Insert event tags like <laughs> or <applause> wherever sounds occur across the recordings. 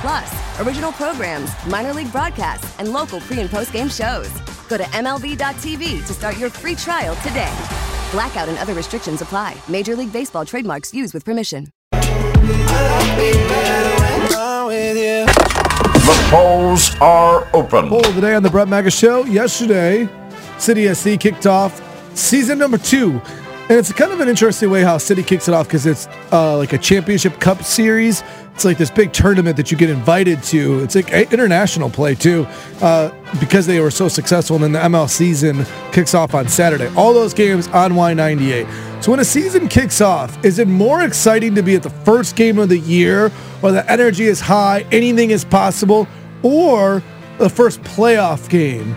Plus, original programs, minor league broadcasts, and local pre and post game shows. Go to MLB.tv to start your free trial today. Blackout and other restrictions apply. Major League Baseball trademarks used with permission. The polls are open. Poll today on the Brett Maga Show. Yesterday, City SC kicked off season number two. And it's kind of an interesting way how City kicks it off because it's uh, like a championship cup series. It's like this big tournament that you get invited to. It's like international play too, uh, because they were so successful. And then the ML season kicks off on Saturday. All those games on Y98. So when a season kicks off, is it more exciting to be at the first game of the year, where the energy is high, anything is possible, or the first playoff game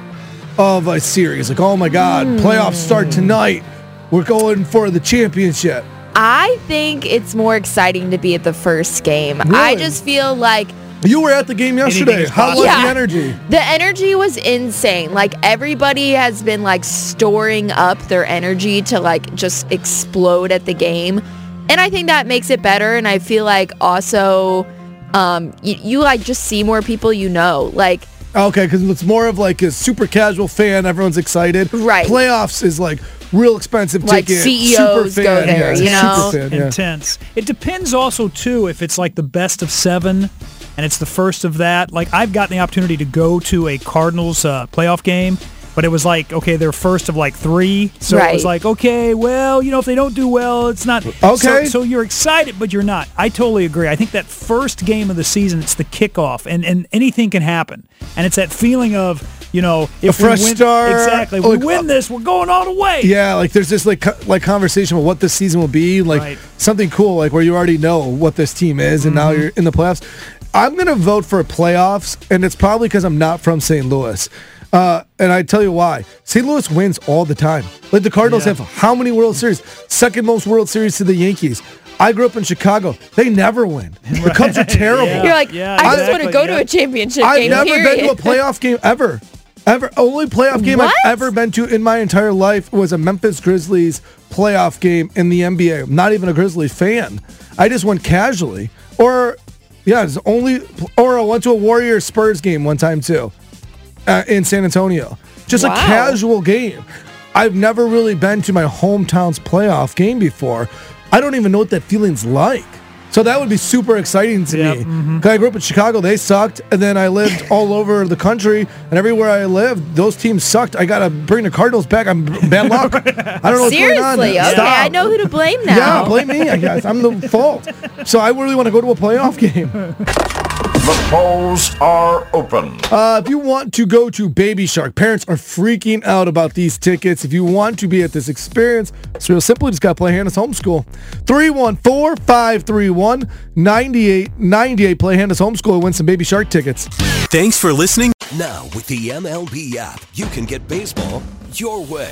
of a series? Like, oh my God, playoffs start tonight. We're going for the championship. I think it's more exciting to be at the first game. I just feel like You were at the game yesterday. How was. Yeah. the energy? the energy was insane. Like everybody has been like storing up their energy to like just explode at the game. And I think that makes it better and I feel like also um you, you like just see more people you know. Like Okay, because it's more of like a super casual fan. Everyone's excited. Right. Playoffs is like real expensive Like ticket. CEOs super go there, yeah, you know? Super fan, yeah. intense. It depends also too if it's like the best of seven, and it's the first of that. Like I've gotten the opportunity to go to a Cardinals uh, playoff game, but it was like okay, they're first of like three, so it was like okay, well, you know, if they don't do well, it's not Okay. So, so you're excited, but you're not. I totally agree. I think that first game of the season, it's the kickoff, and and anything can happen, and it's that feeling of. You know, if fresh we win, start, exactly. If like, we win this, we're going all the way. Yeah, like there's this like like conversation about what this season will be, like Right. something cool, like where you already know what this team is, and Mm-hmm. now you're in the playoffs. I'm gonna vote for playoffs, and it's probably because I'm not from St. Louis. Uh, and I tell you why. St. Louis wins all the time. Like the Cardinals Yeah. have how many World Series? Second most World Series to the Yankees. I grew up in Chicago. They never win. The Cubs are <laughs> terrible. Yeah. you're like yeah, I just want to exactly, go to a championship I've game. never period. been to a <laughs> playoff game ever. Ever. Only playoff game What? I've ever been to in my entire life was a Memphis Grizzlies playoff game in the NBA. I'm not even a Grizzlies fan. I just went casually. Or, yeah, it's only, or I went to a Warriors Spurs game one time too uh, in San Antonio. Just a casual game. I've never really been to my hometown's playoff game before. I don't even know what that feeling's like. So that would be super exciting to Yep, me. mhm. 'Cause I grew up in Chicago, they sucked, and then I lived <laughs> all over the country, and everywhere I lived, those teams sucked. I gotta bring the Cardinals back. I'm bad luck. <laughs> I don't know what's going on. Seriously, okay, Stop. I know who to blame now. Yeah, blame me. I guess I'm the <laughs> fault. So I really want to go to a playoff game. The polls are open. Uh, if you want to go to Baby Shark, parents are freaking out about these tickets. If you want to be at this experience, it's real simple. You just got to play Hannah's Homeschool. 314-531-9898. Play Hannah's Homeschool and win some Baby Shark tickets. Thanks for listening. Now, with the MLB app, you can get baseball your way.